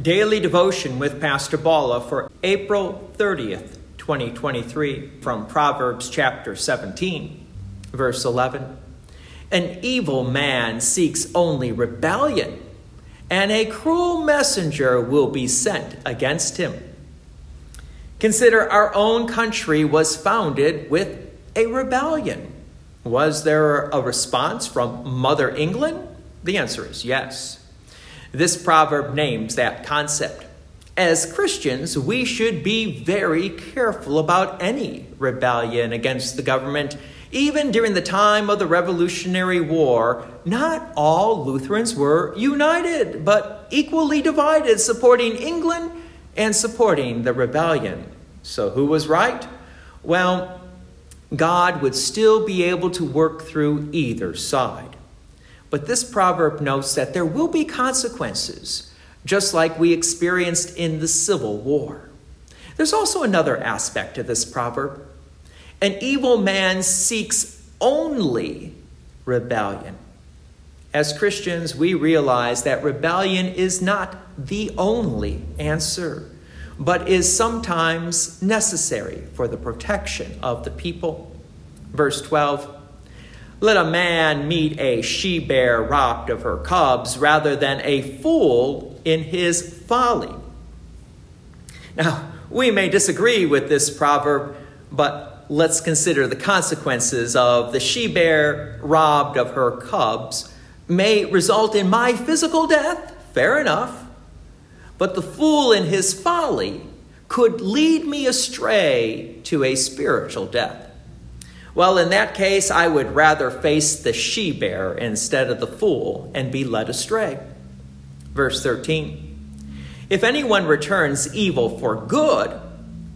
Daily Devotion with Pastor Balla for April 30th, 2023, from Proverbs chapter 17, verse 11. An evil man seeks only rebellion, and a cruel messenger will be sent against him. Consider our own country was founded with a rebellion. Was there a response from Mother England? The answer is yes. This proverb names that concept. As Christians, we should be very careful about any rebellion against the government. Even during the time of the Revolutionary War, not all Lutherans were united, but equally divided, supporting England and supporting the rebellion. So, who was right? Well, God would still be able to work through either side. But this proverb notes that there will be consequences, just like we experienced in the Civil War. There's also another aspect to this proverb. An evil man seeks only rebellion. As Christians, we realize that rebellion is not the only answer, but is sometimes necessary for the protection of the people. Verse 12 let a man meet a she bear robbed of her cubs rather than a fool in his folly. Now, we may disagree with this proverb, but let's consider the consequences of the she bear robbed of her cubs may result in my physical death, fair enough, but the fool in his folly could lead me astray to a spiritual death. Well, in that case, I would rather face the she bear instead of the fool and be led astray. Verse 13 If anyone returns evil for good,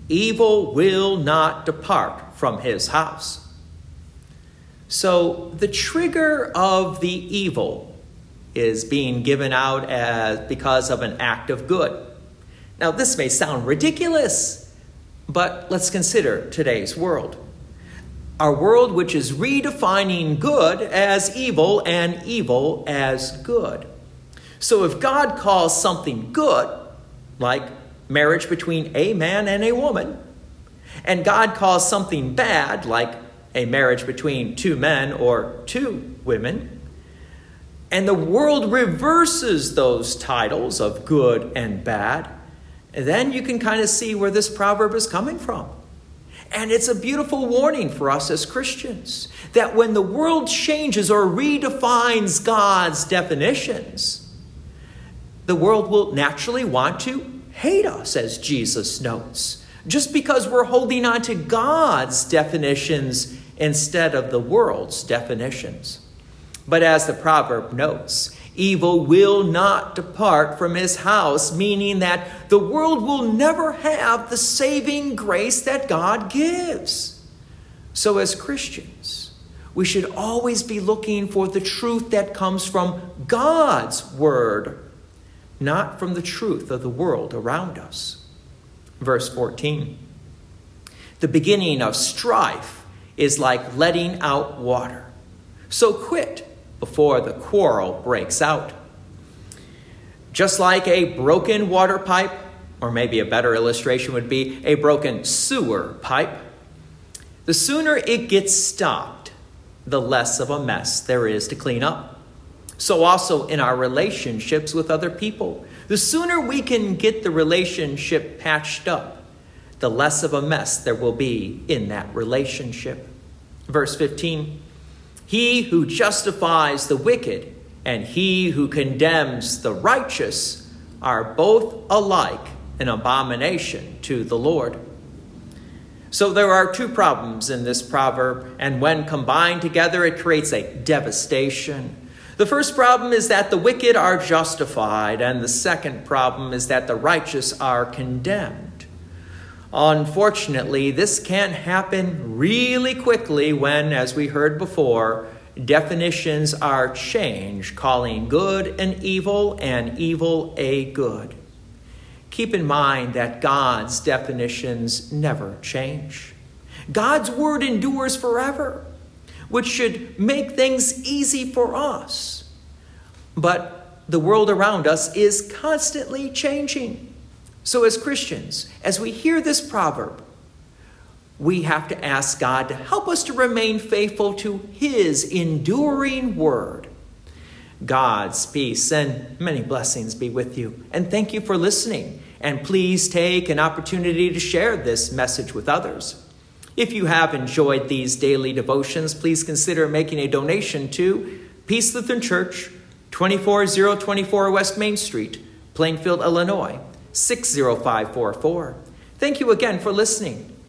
evil will not depart from his house. So the trigger of the evil is being given out as because of an act of good. Now, this may sound ridiculous, but let's consider today's world. Our world, which is redefining good as evil and evil as good. So if God calls something good, like marriage between a man and a woman, and God calls something bad, like a marriage between two men or two women, and the world reverses those titles of good and bad, then you can kind of see where this proverb is coming from. And it's a beautiful warning for us as Christians that when the world changes or redefines God's definitions, the world will naturally want to hate us, as Jesus notes, just because we're holding on to God's definitions instead of the world's definitions. But as the proverb notes, Evil will not depart from his house, meaning that the world will never have the saving grace that God gives. So, as Christians, we should always be looking for the truth that comes from God's word, not from the truth of the world around us. Verse 14 The beginning of strife is like letting out water. So quit before the quarrel breaks out. Just like a broken water pipe, or maybe a better illustration would be a broken sewer pipe, the sooner it gets stopped, the less of a mess there is to clean up. So, also in our relationships with other people, the sooner we can get the relationship patched up, the less of a mess there will be in that relationship. Verse 15 he who justifies the wicked and he who condemns the righteous are both alike an abomination to the Lord. So there are two problems in this proverb, and when combined together, it creates a devastation. The first problem is that the wicked are justified, and the second problem is that the righteous are condemned. Unfortunately, this can happen really quickly when, as we heard before, definitions are changed, calling good an evil and evil a good. Keep in mind that God's definitions never change. God's word endures forever, which should make things easy for us. But the world around us is constantly changing. So, as Christians, as we hear this proverb, we have to ask God to help us to remain faithful to His enduring word. God's peace and many blessings be with you. And thank you for listening. And please take an opportunity to share this message with others. If you have enjoyed these daily devotions, please consider making a donation to Peace Lutheran Church, 24024 West Main Street, Plainfield, Illinois, 60544. Thank you again for listening.